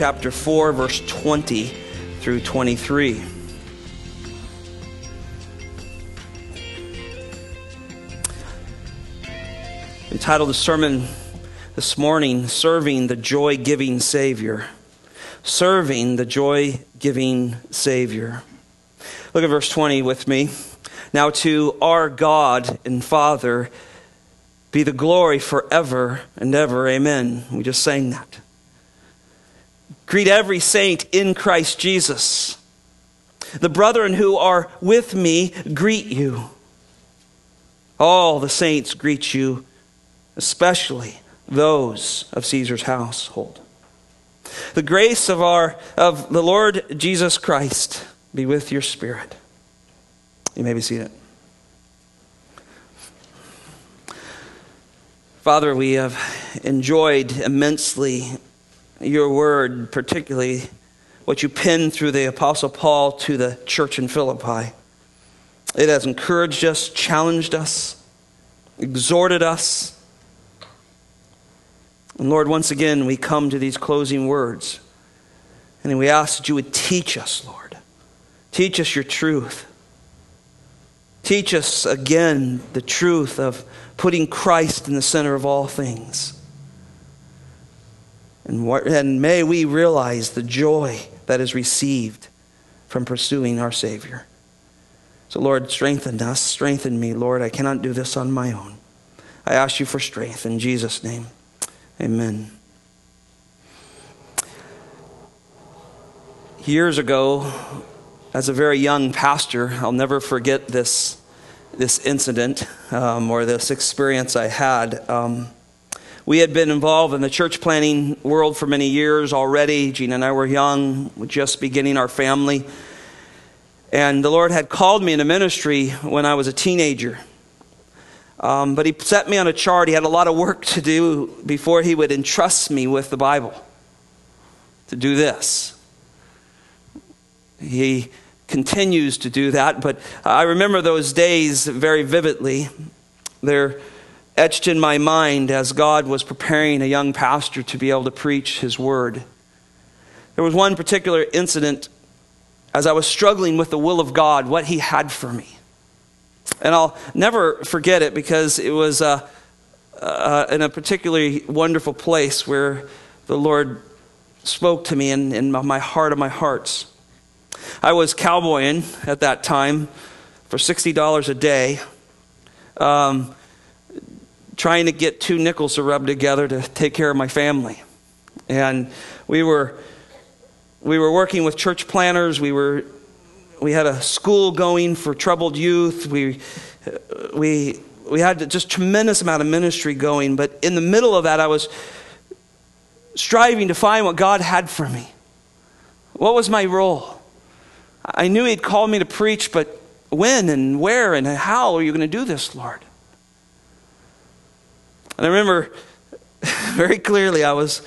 chapter 4, verse 20 through 23. Entitled the sermon this morning, Serving the Joy Giving Savior. Serving the Joy Giving Savior. Look at verse 20 with me. Now to our God and Father be the glory forever and ever. Amen. We just sang that. Greet every saint in Christ Jesus. The brethren who are with me greet you. All the saints greet you, especially those of Caesar's household. The grace of our of the Lord Jesus Christ be with your spirit. You may be seated. Father, we have enjoyed immensely your word, particularly what you penned through the Apostle Paul to the church in Philippi. It has encouraged us, challenged us, exhorted us. And Lord, once again, we come to these closing words. And we ask that you would teach us, Lord. Teach us your truth. Teach us again the truth of putting Christ in the center of all things. And, and may we realize the joy that is received from pursuing our Savior. So, Lord, strengthen us, strengthen me, Lord. I cannot do this on my own. I ask you for strength in Jesus' name. Amen. Years ago, as a very young pastor, I'll never forget this, this incident um, or this experience I had. Um, we had been involved in the church planting world for many years already. Gina and I were young, just beginning our family. And the Lord had called me into ministry when I was a teenager. Um, but He set me on a chart. He had a lot of work to do before He would entrust me with the Bible to do this. He continues to do that, but I remember those days very vividly. They're etched in my mind as God was preparing a young pastor to be able to preach his word. There was one particular incident as I was struggling with the will of God, what he had for me. And I'll never forget it because it was uh, uh, in a particularly wonderful place where the Lord spoke to me in, in my heart of my hearts. I was cowboying at that time for $60 a day, um, trying to get two nickels to rub together to take care of my family. And we were, we were working with church planters. We, were, we had a school going for troubled youth. We, we, we had just tremendous amount of ministry going. But in the middle of that, I was striving to find what God had for me. What was my role? I knew He'd called me to preach, but when and where and how are you going to do this, Lord? And I remember very clearly I was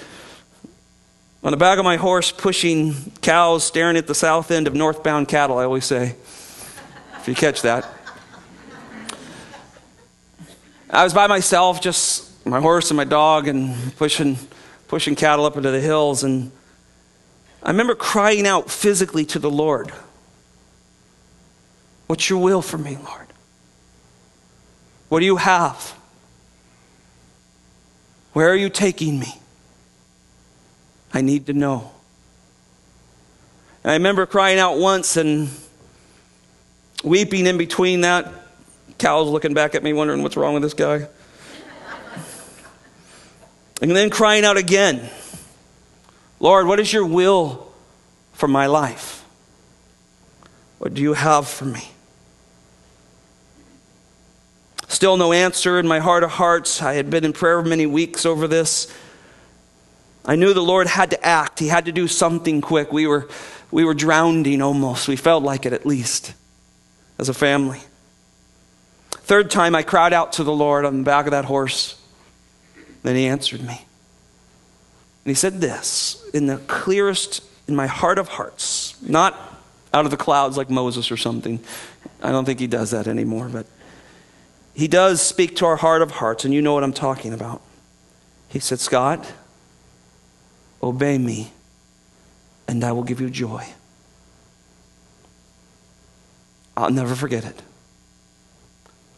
on the back of my horse pushing cows, staring at the south end of northbound cattle, I always say, if you catch that. I was by myself, just my horse and my dog, and pushing, pushing cattle up into the hills. And I remember crying out physically to the Lord. What's your will for me, Lord? What do you have? Where are you taking me? I need to know. And I remember crying out once and weeping in between that. Cal's looking back at me, wondering what's wrong with this guy. and then crying out again Lord, what is your will for my life? What do you have for me? Still no answer in my heart of hearts. I had been in prayer many weeks over this. I knew the Lord had to act. He had to do something quick. We were, we were drowning almost. We felt like it at least as a family. Third time, I cried out to the Lord on the back of that horse. Then he answered me. And he said this in the clearest, in my heart of hearts, not out of the clouds like Moses or something. I don't think he does that anymore, but he does speak to our heart of hearts, and you know what I'm talking about. He said, Scott, obey me and I will give you joy. I'll never forget it.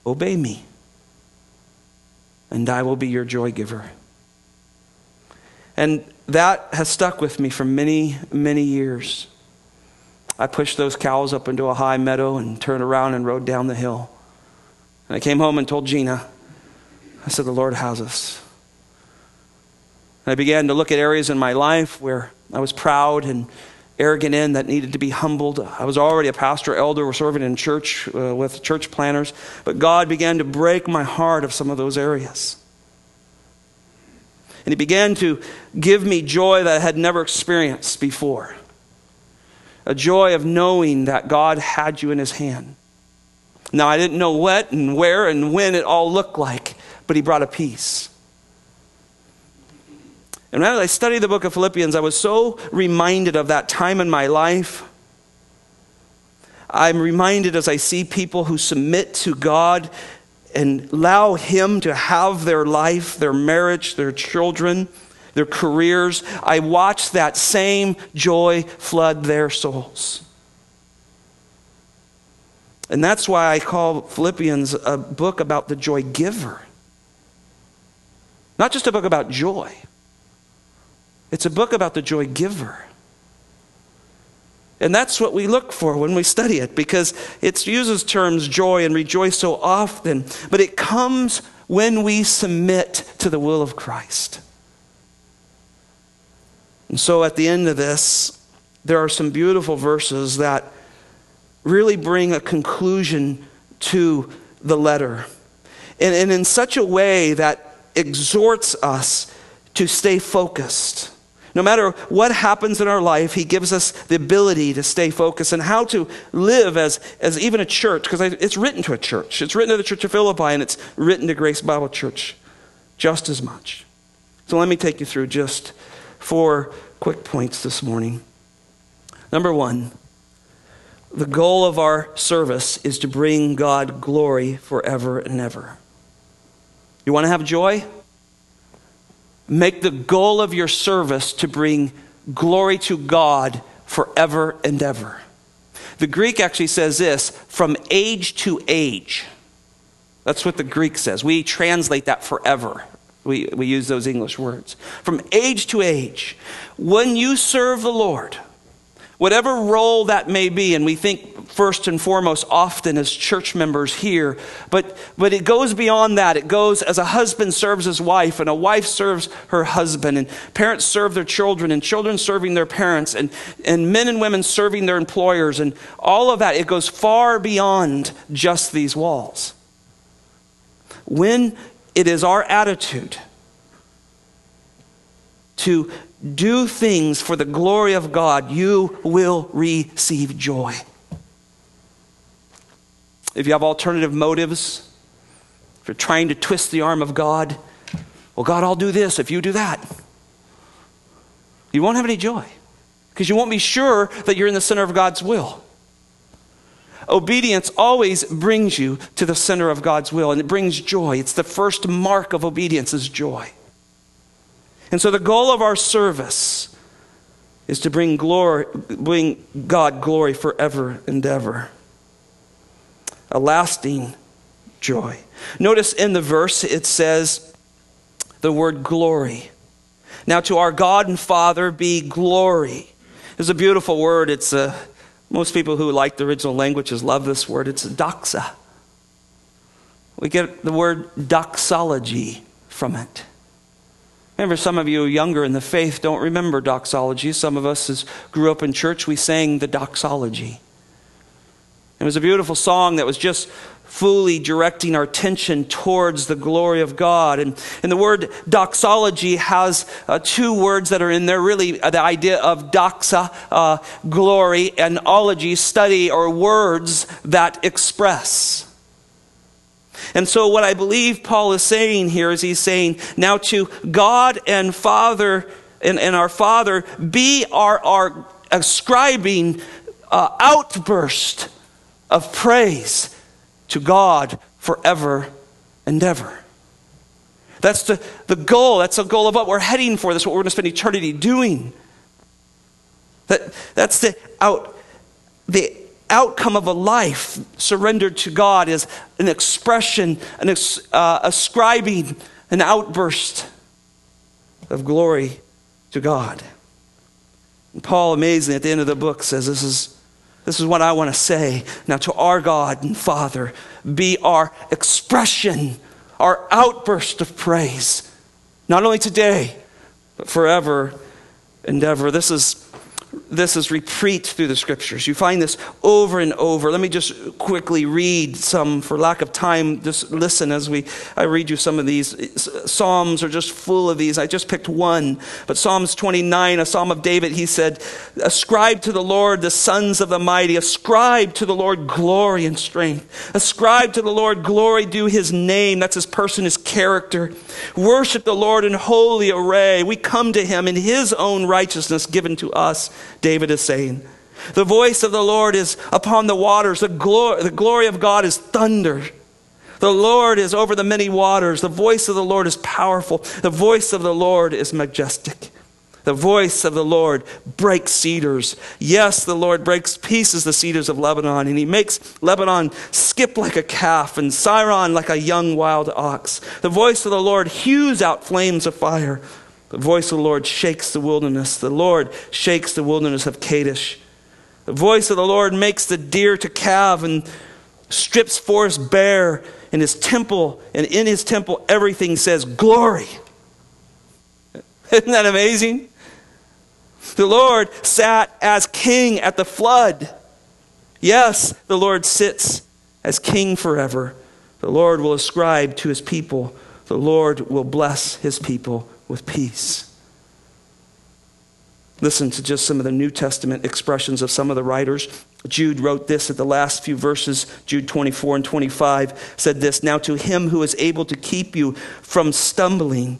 Obey me, and I will be your joy giver. And that has stuck with me for many, many years. I pushed those cows up into a high meadow and turned around and rode down the hill. And I came home and told Gina, I said, The Lord has us. And I began to look at areas in my life where I was proud and arrogant in that needed to be humbled. I was already a pastor, elder, serving in church uh, with church planters, but God began to break my heart of some of those areas. And He began to give me joy that I had never experienced before a joy of knowing that God had you in His hand. Now, I didn't know what and where and when it all looked like, but He brought a peace. And as I studied the book of Philippians, I was so reminded of that time in my life. I'm reminded as I see people who submit to God and allow Him to have their life, their marriage, their children, their careers. I watch that same joy flood their souls. And that's why I call Philippians a book about the joy giver. Not just a book about joy. It's a book about the joy giver. And that's what we look for when we study it because it uses terms joy and rejoice so often, but it comes when we submit to the will of Christ. And so at the end of this, there are some beautiful verses that really bring a conclusion to the letter. And, and in such a way that exhorts us to stay focused no matter what happens in our life, He gives us the ability to stay focused and how to live as, as even a church, because it's written to a church. It's written to the Church of Philippi and it's written to Grace Bible Church just as much. So let me take you through just four quick points this morning. Number one, the goal of our service is to bring God glory forever and ever. You want to have joy? Make the goal of your service to bring glory to God forever and ever. The Greek actually says this from age to age. That's what the Greek says. We translate that forever. We, we use those English words. From age to age. When you serve the Lord, whatever role that may be, and we think first and foremost often as church members here, but, but it goes beyond that. It goes as a husband serves his wife, and a wife serves her husband, and parents serve their children, and children serving their parents, and, and men and women serving their employers, and all of that. It goes far beyond just these walls. When it is our attitude to do things for the glory of God, you will receive joy. If you have alternative motives, if you're trying to twist the arm of God, well, God, I'll do this if you do that. You won't have any joy because you won't be sure that you're in the center of God's will. Obedience always brings you to the center of God's will and it brings joy. It's the first mark of obedience is joy. And so the goal of our service is to bring glory, bring God glory forever and ever. A lasting joy. Notice in the verse it says the word glory. Now to our God and Father be glory. It's a beautiful word. It's a most people who like the original languages love this word. It's doxa. We get the word doxology from it. Remember, some of you younger in the faith don't remember doxology. Some of us, as grew up in church, we sang the doxology. It was a beautiful song that was just fully directing our attention towards the glory of God. And, and the word doxology has uh, two words that are in there really uh, the idea of doxa, uh, glory, and ology, study, or words that express. And so, what I believe Paul is saying here is he's saying, now to God and Father and, and our Father, be our, our ascribing uh, outburst of praise to God forever and ever. That's the, the goal. That's the goal of what we're heading for. That's what we're going to spend eternity doing. That, that's the, out, the outcome of a life surrendered to God is an expression, an uh, ascribing an outburst of glory to God. And Paul, amazingly, at the end of the book says, This is, this is what I want to say. Now, to our God and Father, be our expression, our outburst of praise, not only today, but forever and ever. This is this is repeat through the scriptures. You find this over and over. Let me just quickly read some for lack of time. Just listen as we I read you some of these. Psalms are just full of these. I just picked one. But Psalms 29, a psalm of David, he said, Ascribe to the Lord the sons of the mighty, ascribe to the Lord glory and strength. Ascribe to the Lord glory due his name. That's his person, his character. Worship the Lord in holy array. We come to him in his own righteousness given to us. David is saying. The voice of the Lord is upon the waters. The glory, the glory of God is thunder. The Lord is over the many waters. The voice of the Lord is powerful. The voice of the Lord is majestic. The voice of the Lord breaks cedars. Yes, the Lord breaks pieces the cedars of Lebanon, and he makes Lebanon skip like a calf and Sirion like a young wild ox. The voice of the Lord hews out flames of fire. The voice of the Lord shakes the wilderness. The Lord shakes the wilderness of Kadesh. The voice of the Lord makes the deer to calve and strips forest bare in his temple. And in his temple, everything says, Glory. Isn't that amazing? The Lord sat as king at the flood. Yes, the Lord sits as king forever. The Lord will ascribe to his people. The Lord will bless his people with peace. Listen to just some of the New Testament expressions of some of the writers. Jude wrote this at the last few verses, Jude 24 and 25 said this Now to him who is able to keep you from stumbling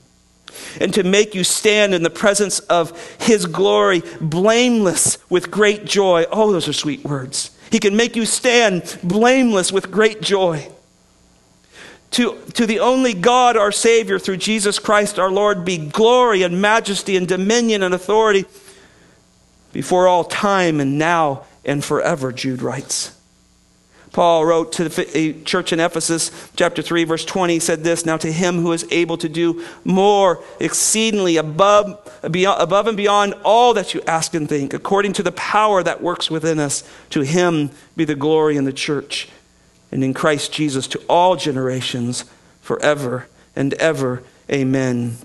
and to make you stand in the presence of his glory, blameless with great joy. Oh, those are sweet words. He can make you stand blameless with great joy to, to the only God, our Savior, through Jesus Christ our Lord, be glory and majesty and dominion and authority before all time and now and forever, Jude writes. Paul wrote to the church in Ephesus, chapter 3, verse 20, said this Now to him who is able to do more exceedingly above, above and beyond all that you ask and think, according to the power that works within us, to him be the glory in the church and in Christ Jesus to all generations forever and ever. Amen.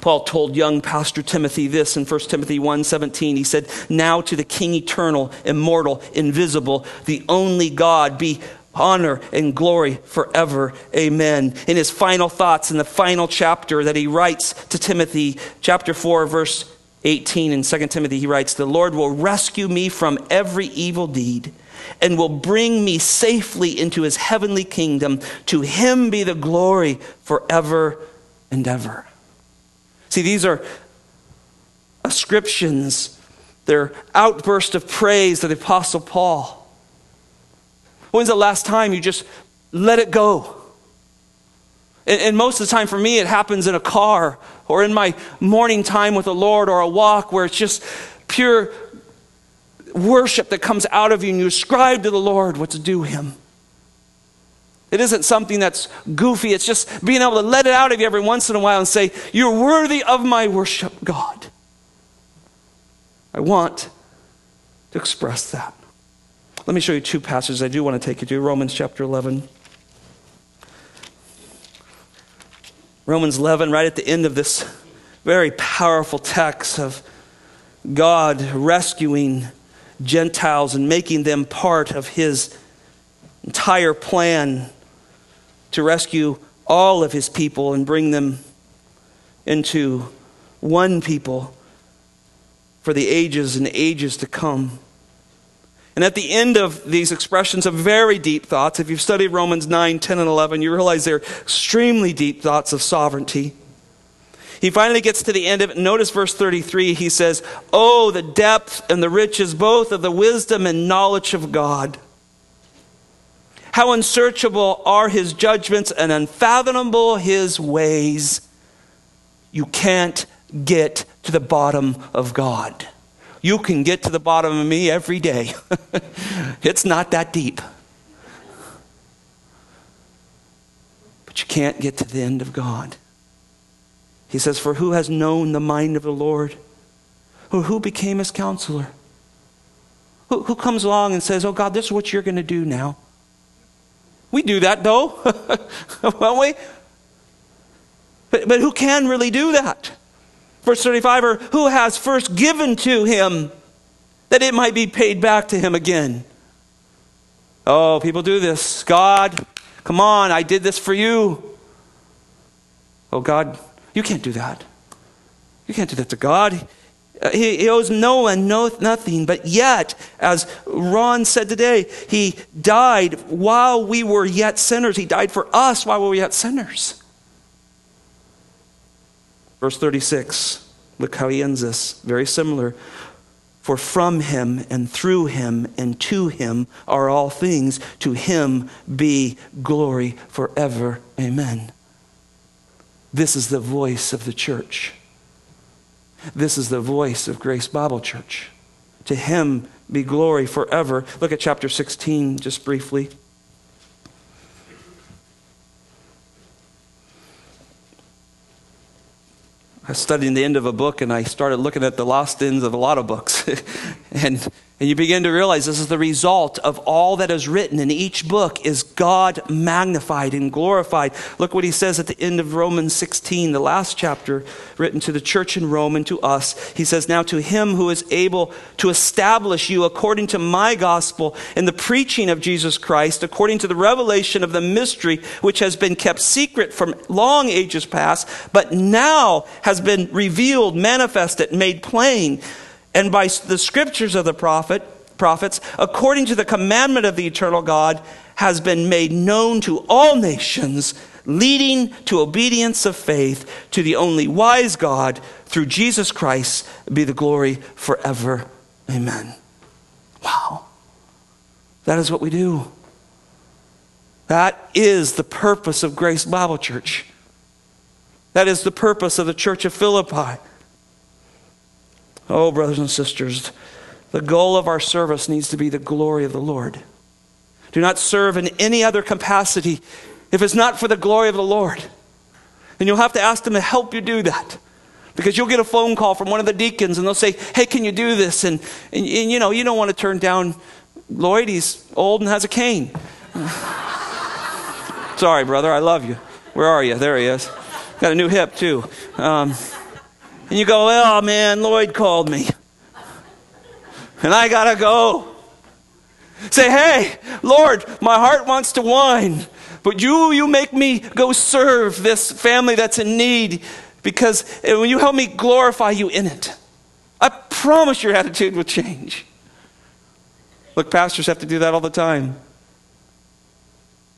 Paul told young pastor Timothy this in 1 Timothy 1:17. He said, "Now to the king eternal, immortal, invisible, the only God be honor and glory forever. Amen." In his final thoughts in the final chapter that he writes to Timothy, chapter 4 verse 18 in 2 Timothy, he writes, "The Lord will rescue me from every evil deed." And will bring me safely into his heavenly kingdom. To him be the glory forever and ever. See, these are ascriptions, they're outbursts of praise to the Apostle Paul. When's the last time you just let it go? And, and, most of the time for me, it happens in a car or in my morning time with the Lord or a walk where it's just pure worship that comes out of you and you ascribe to the Lord what's due him. It isn't something that's goofy. It's just being able to let it out of you every once in a while and say, You're worthy of my worship, God. I want to express that. Let me show you two passages I do want to take you to Romans chapter 11. Romans 11, right at the end of this very powerful text of God rescuing Gentiles and making them part of his entire plan to rescue all of his people and bring them into one people for the ages and ages to come. And at the end of these expressions of very deep thoughts, if you've studied Romans 9, 10, and 11, you realize they're extremely deep thoughts of sovereignty. He finally gets to the end of it. Notice verse 33. He says, Oh, the depth and the riches both of the wisdom and knowledge of God. How unsearchable are his judgments and unfathomable his ways. You can't get to the bottom of God. You can get to the bottom of me every day. it's not that deep. But you can't get to the end of God. He says, For who has known the mind of the Lord? Or who became his counselor? Who, who comes along and says, Oh God, this is what you're going to do now? We do that though, won't we? But, but who can really do that? Verse 35 or who has first given to him that it might be paid back to him again? Oh, people do this. God, come on, I did this for you. Oh, God, you can't do that. You can't do that to God. Uh, he, he, owes no one no, nothing, but yet, as Ron said today, he died while we were yet sinners. He died for us while we were yet sinners. Verse 36, look how he ends this. Very similar. For from him and through him and to him are all things. To him be glory forever. Amen. This is the voice of the church. This is the voice of Grace Bible Church. To him be glory forever. Look at chapter 16 just briefly. I was studying the end of a book and I started looking at the lost ends of a lot of books. and and you begin to realize this is the result of all that is written in each book is God magnified and glorified. Look what he says at the end of Romans 16, the last chapter written to the church in Rome and to us. He says, Now to him who is able to establish you according to my gospel and the preaching of Jesus Christ, according to the revelation of the mystery which has been kept secret from long ages past, but now has been revealed, manifested, made plain and by the scriptures of the prophet, prophets, according to the commandment of the eternal God, has been made known to all nations, leading to obedience of faith to the only wise God, through Jesus Christ, be the glory forever. Amen. Wow. That is what we do. That is the purpose of Grace Bible Church. That is the purpose of the Church of Philippi. Oh, brothers and sisters, the goal of our service needs to be the glory of the Lord. Do not serve in any other capacity if it's not for the glory of the Lord. And you'll have to ask them to help you do that. Because you'll get a phone call from one of the deacons and they'll say, Hey, can you do this? And, and, and you know, you don't want to turn down Lloyd. He's old and has a cane. Sorry, brother. I love you. Where are you? There he is. Got a new hip, too. Um, and you go, oh man, Lloyd called me. And I gotta go. Say, hey, Lord, my heart wants to whine, but you, you make me go serve this family that's in need because when you help me glorify you in it, I promise your attitude will change. Look, pastors have to do that all the time.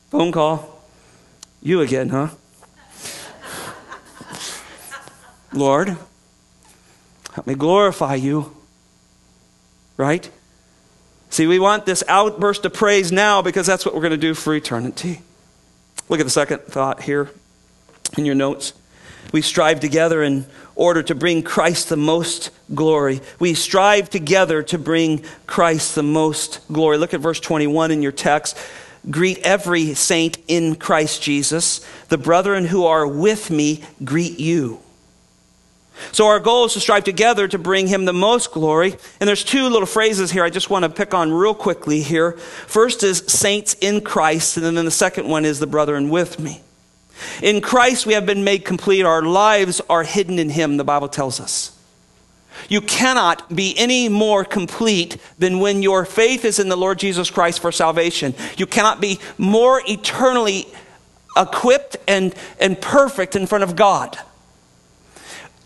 Phone call. You again, huh? Lord, Help me glorify you. Right? See, we want this outburst of praise now because that's what we're going to do for eternity. Look at the second thought here in your notes. We strive together in order to bring Christ the most glory. We strive together to bring Christ the most glory. Look at verse 21 in your text. Greet every saint in Christ Jesus. The brethren who are with me greet you. So our goal is to strive together to bring him the most glory. And there's two little phrases here I just want to pick on real quickly here. First is saints in Christ, and then the second one is the brethren with me. In Christ we have been made complete. Our lives are hidden in him, the Bible tells us. You cannot be any more complete than when your faith is in the Lord Jesus Christ for salvation. You cannot be more eternally equipped and, and perfect in front of God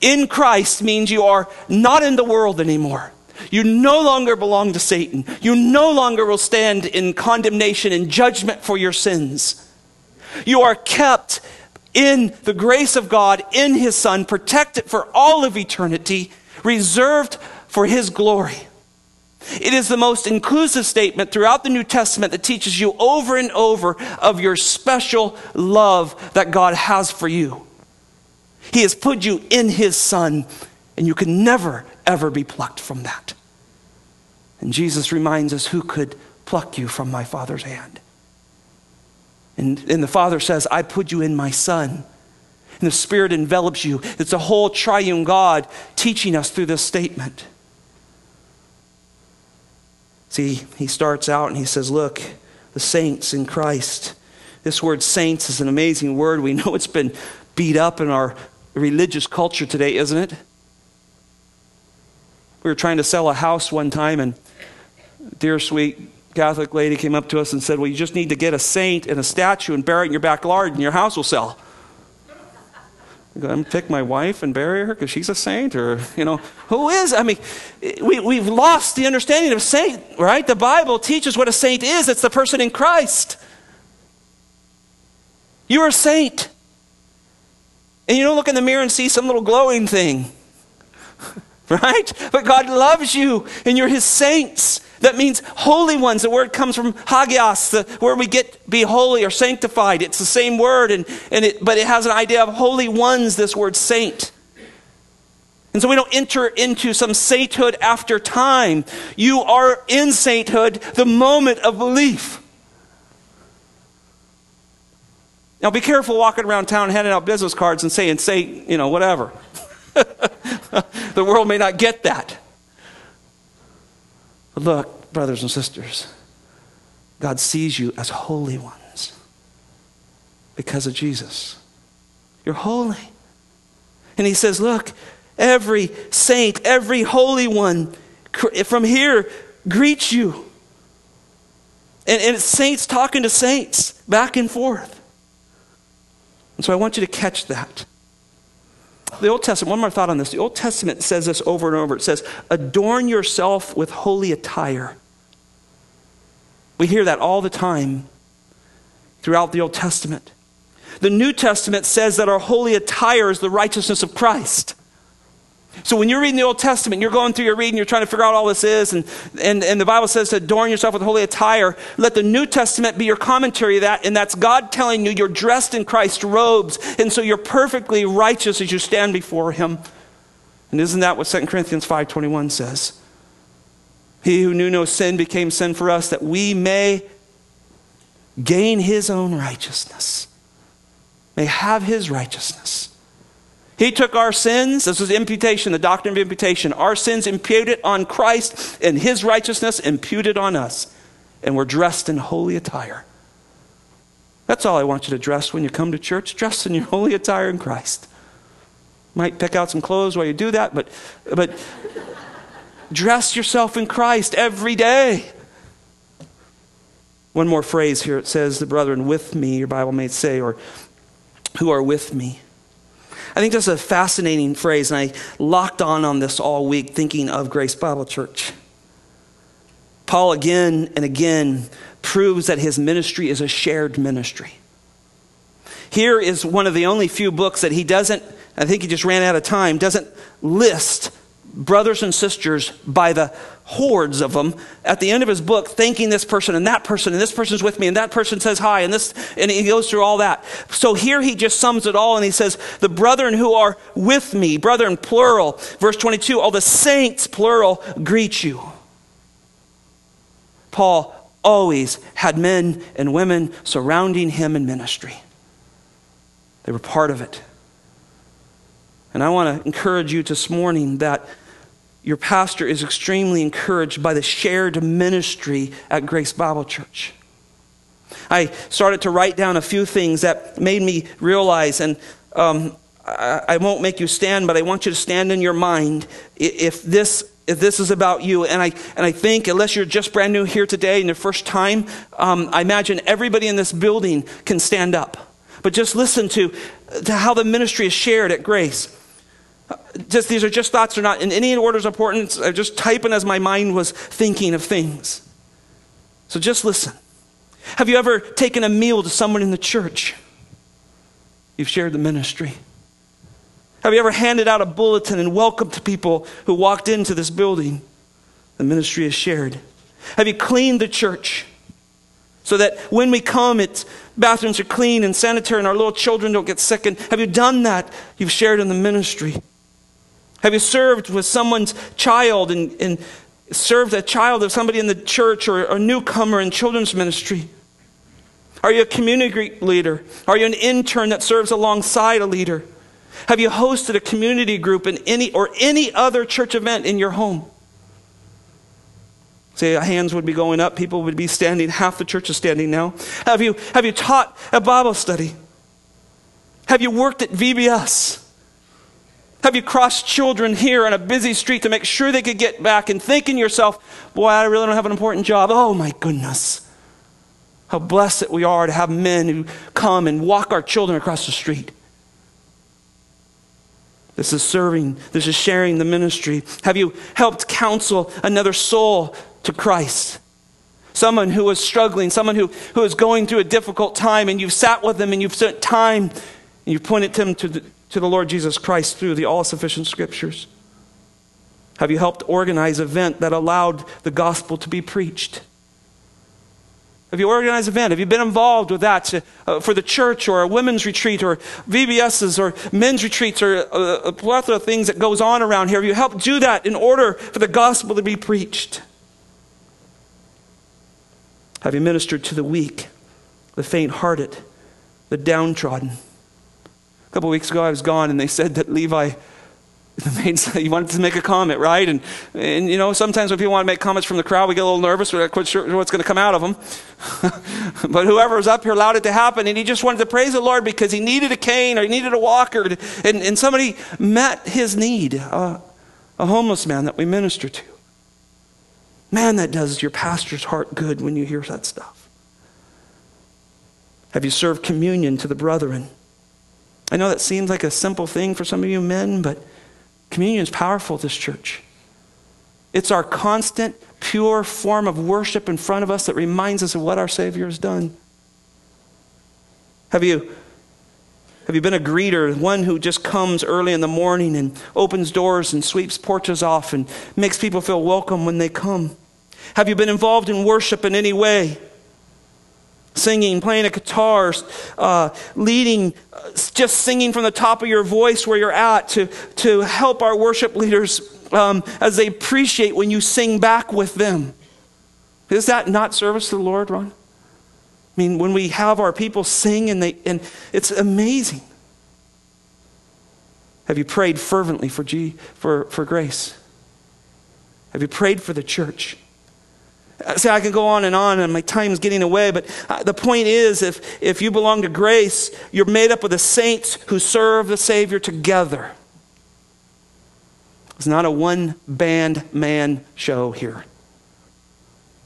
in Christ means you are not in the world anymore. You no longer belong to Satan. You no longer will stand in condemnation and judgment for your sins. You are kept in the grace of God, in His Son, protected for all of eternity, reserved for His glory. It is the most inclusive statement throughout the New Testament that teaches you over and over of your special love that God has for you. He has put you in His Son, and you can never, ever be plucked from that. And Jesus reminds us who could pluck you from my Father's hand. And, and the Father says, I put you in my Son. And the Spirit envelops you. It's a whole triune God teaching us through this statement. See, he starts out and he says, Look, the saints in Christ. This word saints is an amazing word. We know it's been beat up in our religious culture today, isn't it? We were trying to sell a house one time, and dear sweet Catholic lady came up to us and said, Well, you just need to get a saint and a statue and bury it in your backyard, and your house will sell. I'm going to pick my wife and bury her because she's a saint, or, you know, who is? I mean, we, we've lost the understanding of saint, right? The Bible teaches what a saint is it's the person in Christ. You're a saint. And you don't look in the mirror and see some little glowing thing, right? But God loves you, and you're His saints. That means holy ones. The word comes from hagios, the where we get be holy or sanctified. It's the same word, and, and it, but it has an idea of holy ones, this word saint. And so we don't enter into some sainthood after time. You are in sainthood the moment of belief. Now be careful walking around town handing out business cards and saying, say, you know, whatever. the world may not get that. But look, brothers and sisters, God sees you as holy ones because of Jesus. You're holy. And he says, Look, every saint, every holy one from here greets you. And, and it's saints talking to saints back and forth. And so I want you to catch that. The Old Testament, one more thought on this. The Old Testament says this over and over. It says, adorn yourself with holy attire. We hear that all the time throughout the Old Testament. The New Testament says that our holy attire is the righteousness of Christ. So when you're reading the Old Testament, you're going through your reading, you're trying to figure out all this is, and, and, and the Bible says to adorn yourself with holy attire. Let the New Testament be your commentary of that, and that's God telling you you're dressed in Christ's robes, and so you're perfectly righteous as you stand before Him. And isn't that what 2 Corinthians 5.21 says? He who knew no sin became sin for us, that we may gain His own righteousness, may have His righteousness. He took our sins. This is imputation, the doctrine of imputation. Our sins imputed on Christ, and his righteousness imputed on us. And we're dressed in holy attire. That's all I want you to dress when you come to church. Dress in your holy attire in Christ. Might pick out some clothes while you do that, but, but dress yourself in Christ every day. One more phrase here. It says, The brethren with me, your Bible may say, or who are with me. I think that's a fascinating phrase, and I locked on on this all week thinking of Grace Bible Church. Paul again and again proves that his ministry is a shared ministry. Here is one of the only few books that he doesn't, I think he just ran out of time, doesn't list brothers and sisters by the hordes of them at the end of his book thanking this person and that person and this person's with me and that person says hi and this and he goes through all that. So here he just sums it all and he says the brethren who are with me brethren plural verse 22 all the saints plural greet you. Paul always had men and women surrounding him in ministry. They were part of it. And i want to encourage you this morning that your pastor is extremely encouraged by the shared ministry at Grace Bible Church. I started to write down a few things that made me realize, and um, I, I won't make you stand, but I want you to stand in your mind if this if this is about you. And I, and I think, unless you're just brand new here today and your first time, um, I imagine everybody in this building can stand up. But just listen to, to how the ministry is shared at Grace just these are just thoughts they're not in any order of importance. I'm just typing as my mind was thinking of things. So just listen. Have you ever taken a meal to someone in the church? You've shared the ministry. Have you ever handed out a bulletin and welcomed people who walked into this building? The ministry is shared. Have you cleaned the church so that when we come it's bathrooms are clean and sanitary and our little children don't get sick? And have you done that? You've shared in the ministry have you served with someone's child and, and served a child of somebody in the church or a newcomer in children's ministry? Are you a community leader? Are you an intern that serves alongside a leader? Have you hosted a community group in any or any other church event in your home? Say hands would be going up, people would be standing, half the church is standing now. Have you, have you taught a Bible study? Have you worked at VBS? Have you crossed children here on a busy street to make sure they could get back and thinking yourself, boy, I really don't have an important job. Oh my goodness. How blessed we are to have men who come and walk our children across the street. This is serving, this is sharing the ministry. Have you helped counsel another soul to Christ? Someone who is struggling, someone who, who is going through a difficult time, and you've sat with them and you've spent time and you've pointed them to the, to the Lord Jesus Christ through the all sufficient scriptures? Have you helped organize an event that allowed the gospel to be preached? Have you organized an event? Have you been involved with that to, uh, for the church or a women's retreat or VBSs or men's retreats or uh, a plethora of things that goes on around here? Have you helped do that in order for the gospel to be preached? Have you ministered to the weak, the faint hearted, the downtrodden? A couple weeks ago, I was gone, and they said that Levi he wanted to make a comment, right? And, and, you know, sometimes when people want to make comments from the crowd, we get a little nervous. We're not quite sure what's going to come out of them. but whoever was up here allowed it to happen, and he just wanted to praise the Lord because he needed a cane or he needed a walker. And, and somebody met his need, uh, a homeless man that we minister to. Man, that does your pastor's heart good when you hear that stuff. Have you served communion to the brethren? I know that seems like a simple thing for some of you men, but Communion is powerful, this church. It's our constant, pure form of worship in front of us that reminds us of what our Savior has done. Have you, have you been a greeter, one who just comes early in the morning and opens doors and sweeps porches off and makes people feel welcome when they come? Have you been involved in worship in any way? Singing, playing a guitar, uh, leading, just singing from the top of your voice where you're at to, to help our worship leaders um, as they appreciate when you sing back with them. Is that not service to the Lord, Ron? I mean, when we have our people sing and, they, and it's amazing. Have you prayed fervently for, G, for, for grace? Have you prayed for the church? See, I can go on and on, and my time's getting away, but uh, the point is if, if you belong to grace, you're made up of the saints who serve the Savior together. It's not a one band man show here.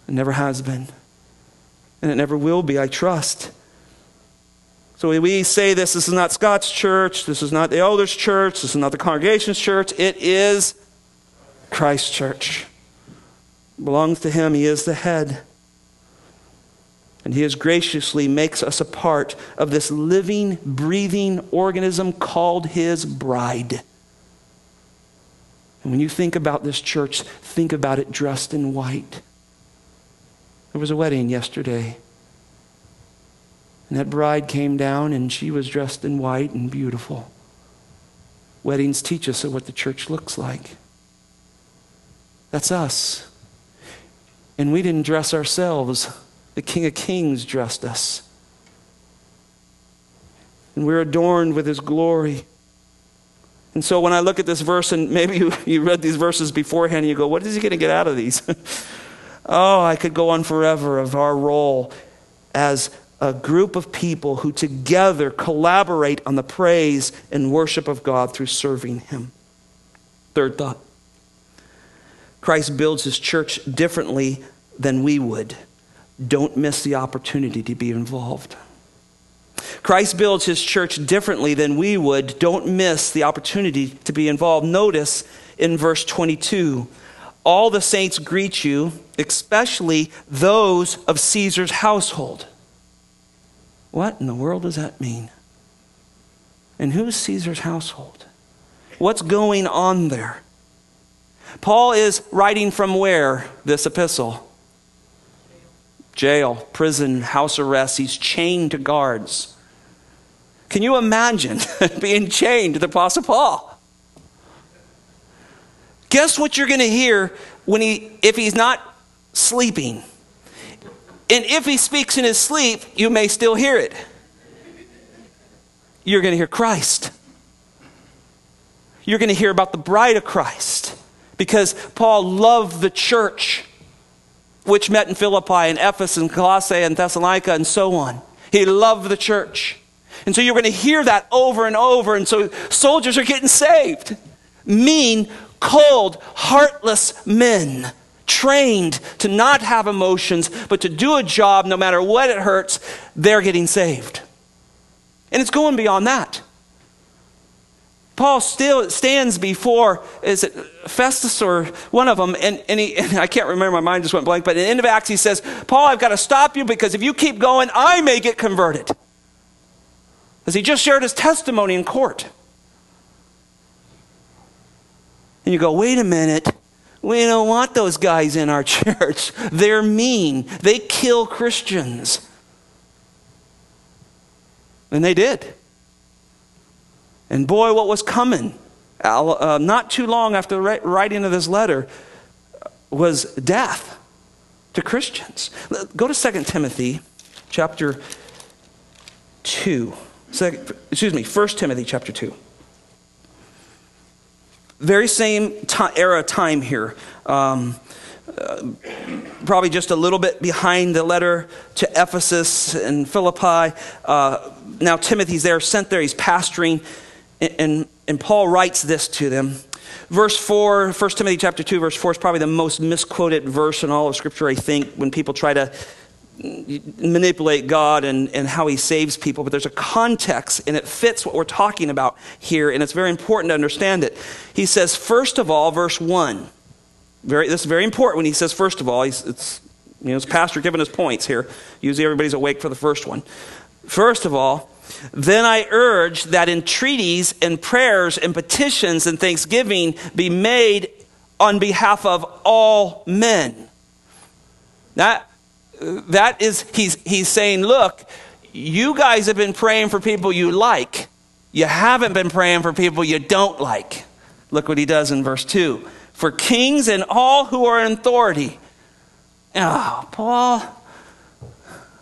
It never has been. And it never will be, I trust. So we say this, this is not Scott's church, this is not the elders' church, this is not the congregation's church, it is Christ's church belongs to Him. He is the head. And He has graciously makes us a part of this living, breathing organism called His bride. And when you think about this church, think about it dressed in white. There was a wedding yesterday. And that bride came down and she was dressed in white and beautiful. Weddings teach us what the church looks like. That's us. And we didn't dress ourselves, the King of Kings dressed us. And we're adorned with his glory. And so when I look at this verse, and maybe you, you read these verses beforehand, and you go, what is he going to get out of these? oh, I could go on forever of our role as a group of people who together collaborate on the praise and worship of God through serving him. Third thought Christ builds his church differently than we would. Don't miss the opportunity to be involved. Christ builds his church differently than we would. Don't miss the opportunity to be involved. Notice in verse 22 all the saints greet you, especially those of Caesar's household. What in the world does that mean? And who's Caesar's household? What's going on there? Paul is writing from where, this epistle? Jail, prison, house arrest. He's chained to guards. Can you imagine being chained to the Apostle Paul? Guess what you're going to hear when he, if he's not sleeping? And if he speaks in his sleep, you may still hear it. You're going to hear Christ. You're going to hear about the bride of Christ because Paul loved the church, which met in Philippi and Ephesus and Colossae and Thessalonica and so on. He loved the church. And so you're going to hear that over and over. And so soldiers are getting saved. Mean, cold, heartless men trained to not have emotions, but to do a job no matter what it hurts, they're getting saved. And it's going beyond that. Paul still stands before, is it Festus or one of them, and, and, he, and I can't remember, my mind just went blank, but in the end of Acts he says, Paul, I've got to stop you because if you keep going, I may get converted. As he just shared his testimony in court. And you go, wait a minute. We don't want those guys in our church. They're mean. They kill Christians. And they did. And boy, what was coming uh, not too long after the writing of this letter was death to Christians. Go to 2 Timothy chapter 2. Second, excuse me, 1 Timothy chapter 2. Very same era time here. Um, uh, probably just a little bit behind the letter to Ephesus and Philippi. Uh, now Timothy's there, sent there, he's pastoring, and, and, Paul writes this to them. Verse 4, 1 Timothy chapter 2, verse 4 is probably the most misquoted verse in all of Scripture, I think, when people try to manipulate God and, and how he saves people, but there's a context and it fits what we're talking about here, and it's very important to understand it. He says, first of all, verse 1. Very, this is very important when he says, first of all, he's, it's, you know, it's pastor giving us points here. Usually everybody's awake for the first one. First of all, then I urge that entreaties and prayers and petitions and thanksgiving be made on behalf of all men. That, that is, he's, he's saying, look, you guys have been praying for people you like. You haven't been praying for people you don't like. Look what he does in verse 2 for kings and all who are in authority. Oh, Paul,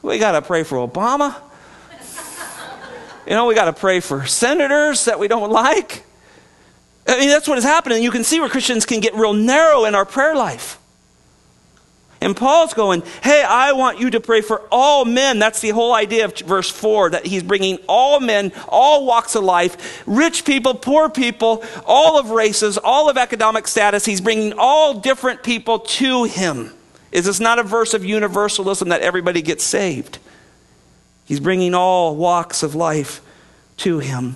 we got to pray for Obama. You know, we got to pray for senators that we don't like. I mean, that's what is happening. You can see where Christians can get real narrow in our prayer life. And Paul's going, hey, I want you to pray for all men. That's the whole idea of verse 4 that he's bringing all men, all walks of life, rich people, poor people, all of races, all of economic status. He's bringing all different people to him. Is this not a verse of universalism that everybody gets saved? He's bringing all walks of life to him.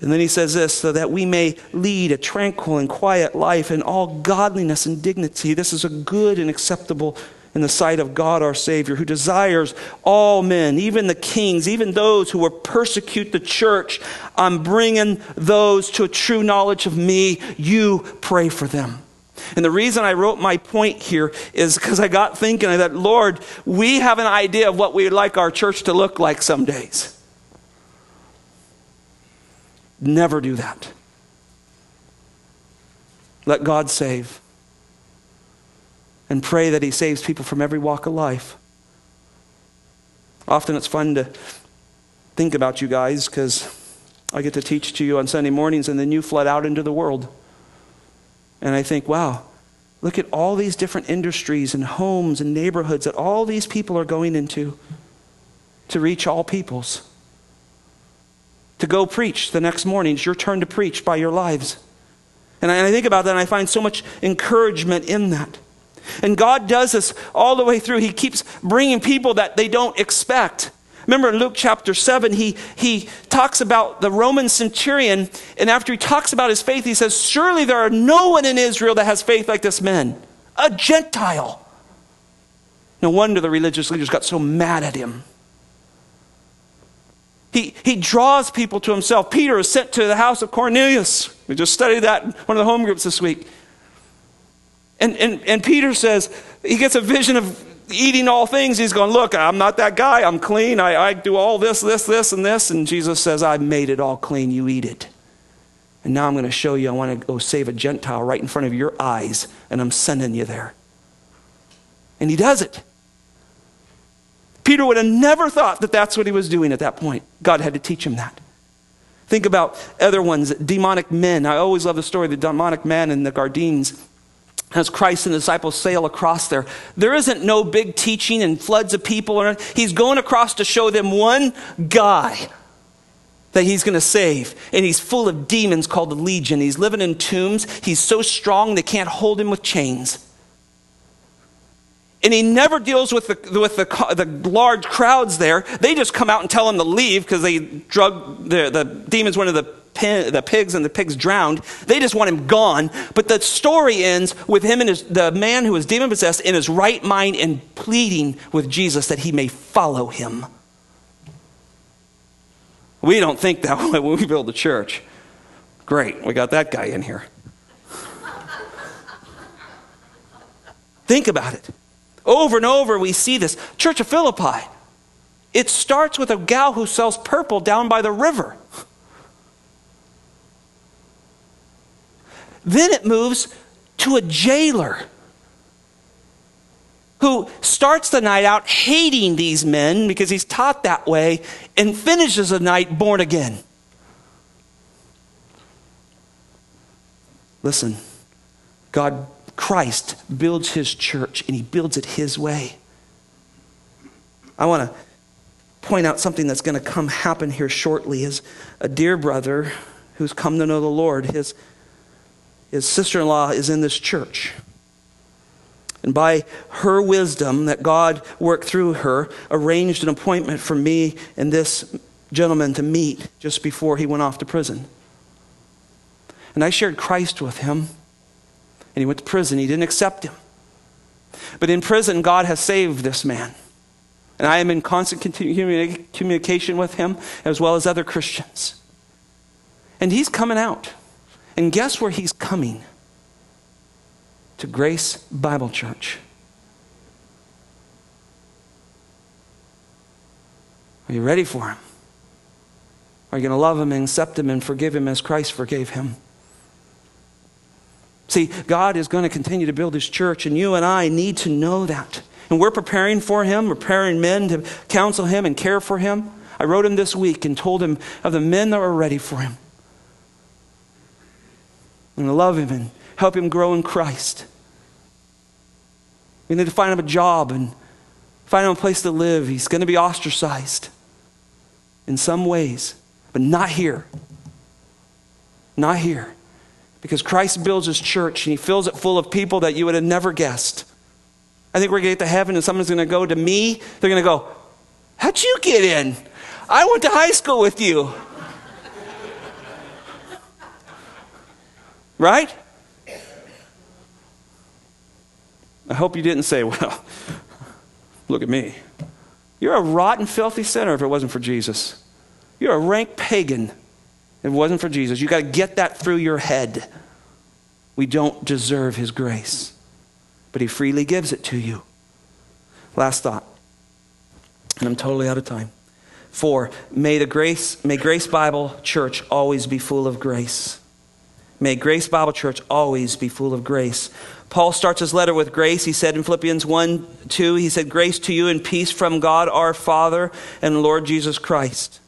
And then he says this, so that we may lead a tranquil and quiet life in all godliness and dignity. This is a good and acceptable in the sight of God our Savior, who desires all men, even the kings, even those who will persecute the church. I'm bringing those to a true knowledge of me. You pray for them. And the reason I wrote my point here is because I got thinking that, Lord, we have an idea of what we would like our church to look like some days. Never do that. Let God save. And pray that He saves people from every walk of life. Often it's fun to think about you guys because I get to teach to you on Sunday mornings and then you flood out into the world. And I think, wow, look at all these different industries and homes and neighborhoods that all these people are going into to reach all peoples to go preach the next morning. It's your turn to preach by your lives. And I, and I think about that and I find so much encouragement in that. And God does this all the way through. He keeps bringing people that they don't expect. Remember in Luke chapter 7, he, he talks about the Roman centurion, and after he talks about his faith, he says, Surely there are no one in Israel that has faith like this man, a Gentile. No wonder the religious leaders got so mad at him. He, he draws people to himself. Peter is sent to the house of Cornelius. We just studied that in one of the home groups this week. And, and, and Peter says, he gets a vision of eating all things. He's going, Look, I'm not that guy. I'm clean. I, I do all this, this, this, and this. And Jesus says, I made it all clean. You eat it. And now I'm going to show you I want to go save a Gentile right in front of your eyes, and I'm sending you there. And he does it. Peter would have never thought that that's what he was doing at that point. God had to teach him that. Think about other ones, demonic men. I always love the story of the demonic man in the Gadarenes as Christ and the disciples sail across there. There isn't no big teaching and floods of people. He's going across to show them one guy that he's going to save. And he's full of demons called the Legion. He's living in tombs. He's so strong they can't hold him with chains. And he never deals with the, with the, the large crowds there. They just come out and tell him to leave because they drug the, the demons went into the the pigs and the pigs drowned. They just want him gone. But the story ends with him and his, the man who is demon possessed in his right mind and pleading with Jesus that he may follow him. We don't think that way when we build a church. Great, we got that guy in here. think about it. Over and over, we see this. Church of Philippi. It starts with a gal who sells purple down by the river. Then it moves to a jailer who starts the night out hating these men because he's taught that way and finishes the night born again. Listen, God, Christ builds his church and he builds it his way. I want to point out something that's going to come happen here shortly is a dear brother who's come to know the Lord. His his sister in law is in this church. And by her wisdom, that God worked through her, arranged an appointment for me and this gentleman to meet just before he went off to prison. And I shared Christ with him, and he went to prison. He didn't accept him. But in prison, God has saved this man. And I am in constant communication with him as well as other Christians. And he's coming out. And guess where he's coming? To Grace Bible Church. Are you ready for him? Are you going to love him and accept him and forgive him as Christ forgave him? See, God is going to continue to build his church, and you and I need to know that. And we're preparing for him, preparing men to counsel him and care for him. I wrote him this week and told him of the men that were ready for him and love him and help him grow in Christ. We need to find him a job and find him a place to live. He's going to be ostracized in some ways, but not here. Not here. Because Christ builds his church and he fills it full of people that you would have never guessed. I think we're going to get to heaven and someone's going to go to me. They're going to go, How'd you get in? I went to high school with you. Right? I hope you didn't say, well, look at me. You're a rotten, filthy sinner if it wasn't for Jesus. You're a rank pagan if it wasn't for Jesus. You got to get that through your head. We don't deserve his grace, but he freely gives it to you. Last thought, and I'm totally out of time. Four, may the grace, may Grace Bible Church always be full of grace. May Grace Bible Church always be full of grace. Paul starts his letter with grace. He said in Philippians 1 2, he said, Grace to you and peace from God our Father and Lord Jesus Christ.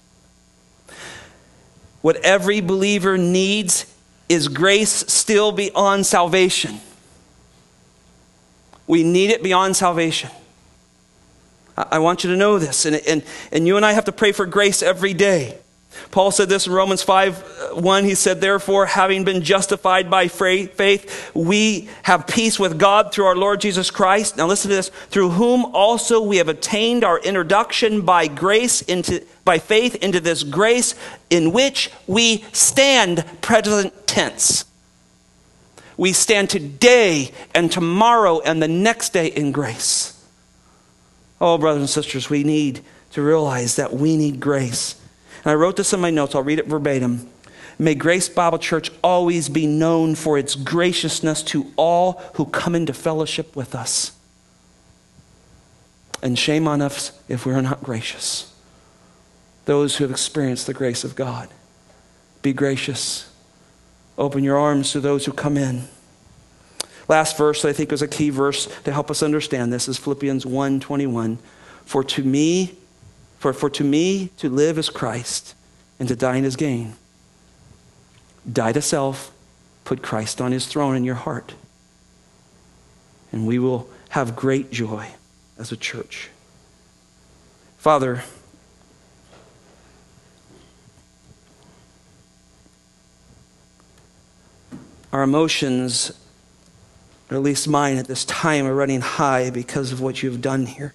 What every believer needs is grace still beyond salvation. We need it beyond salvation. I want you to know this. And, and, and you and I have to pray for grace every day. Paul said this in Romans 5 uh, 1. He said, Therefore, having been justified by faith, we have peace with God through our Lord Jesus Christ. Now listen to this. Through whom also we have attained our introduction by grace into, by faith into this grace in which we stand, present tense. We stand today and tomorrow and the next day in grace. Oh, brothers and sisters, we need to realize that we need grace. And I wrote this in my notes, I'll read it verbatim. May Grace Bible Church always be known for its graciousness to all who come into fellowship with us. And shame on us if we're not gracious. Those who have experienced the grace of God. Be gracious. Open your arms to those who come in. Last verse I think is a key verse to help us understand this is Philippians 1:21. For to me, for, for to me to live is Christ, and to die is gain. Die to self, put Christ on his throne in your heart. And we will have great joy as a church. Father, our emotions, or at least mine at this time, are running high because of what you've done here.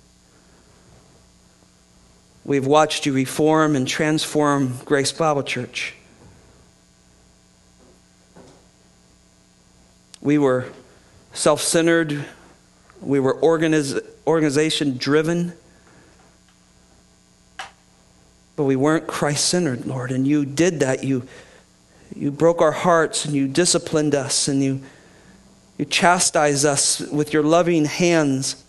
We've watched you reform and transform Grace Bible Church. We were self centered, we were organiz- organization driven, but we weren't Christ centered, Lord. And you did that. You, you broke our hearts and you disciplined us and you, you chastised us with your loving hands.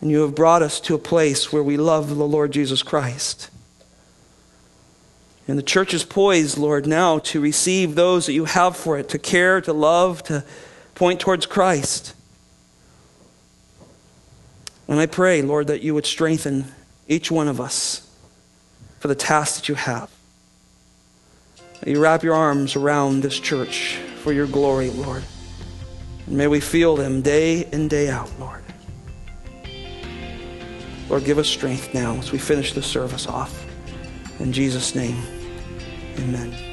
And you have brought us to a place where we love the Lord Jesus Christ. And the church is poised, Lord, now to receive those that you have for it, to care, to love, to point towards Christ. And I pray, Lord, that you would strengthen each one of us for the task that you have. That you wrap your arms around this church for your glory, Lord. And may we feel them day in, day out, Lord. Lord, give us strength now as we finish the service off. In Jesus' name, amen.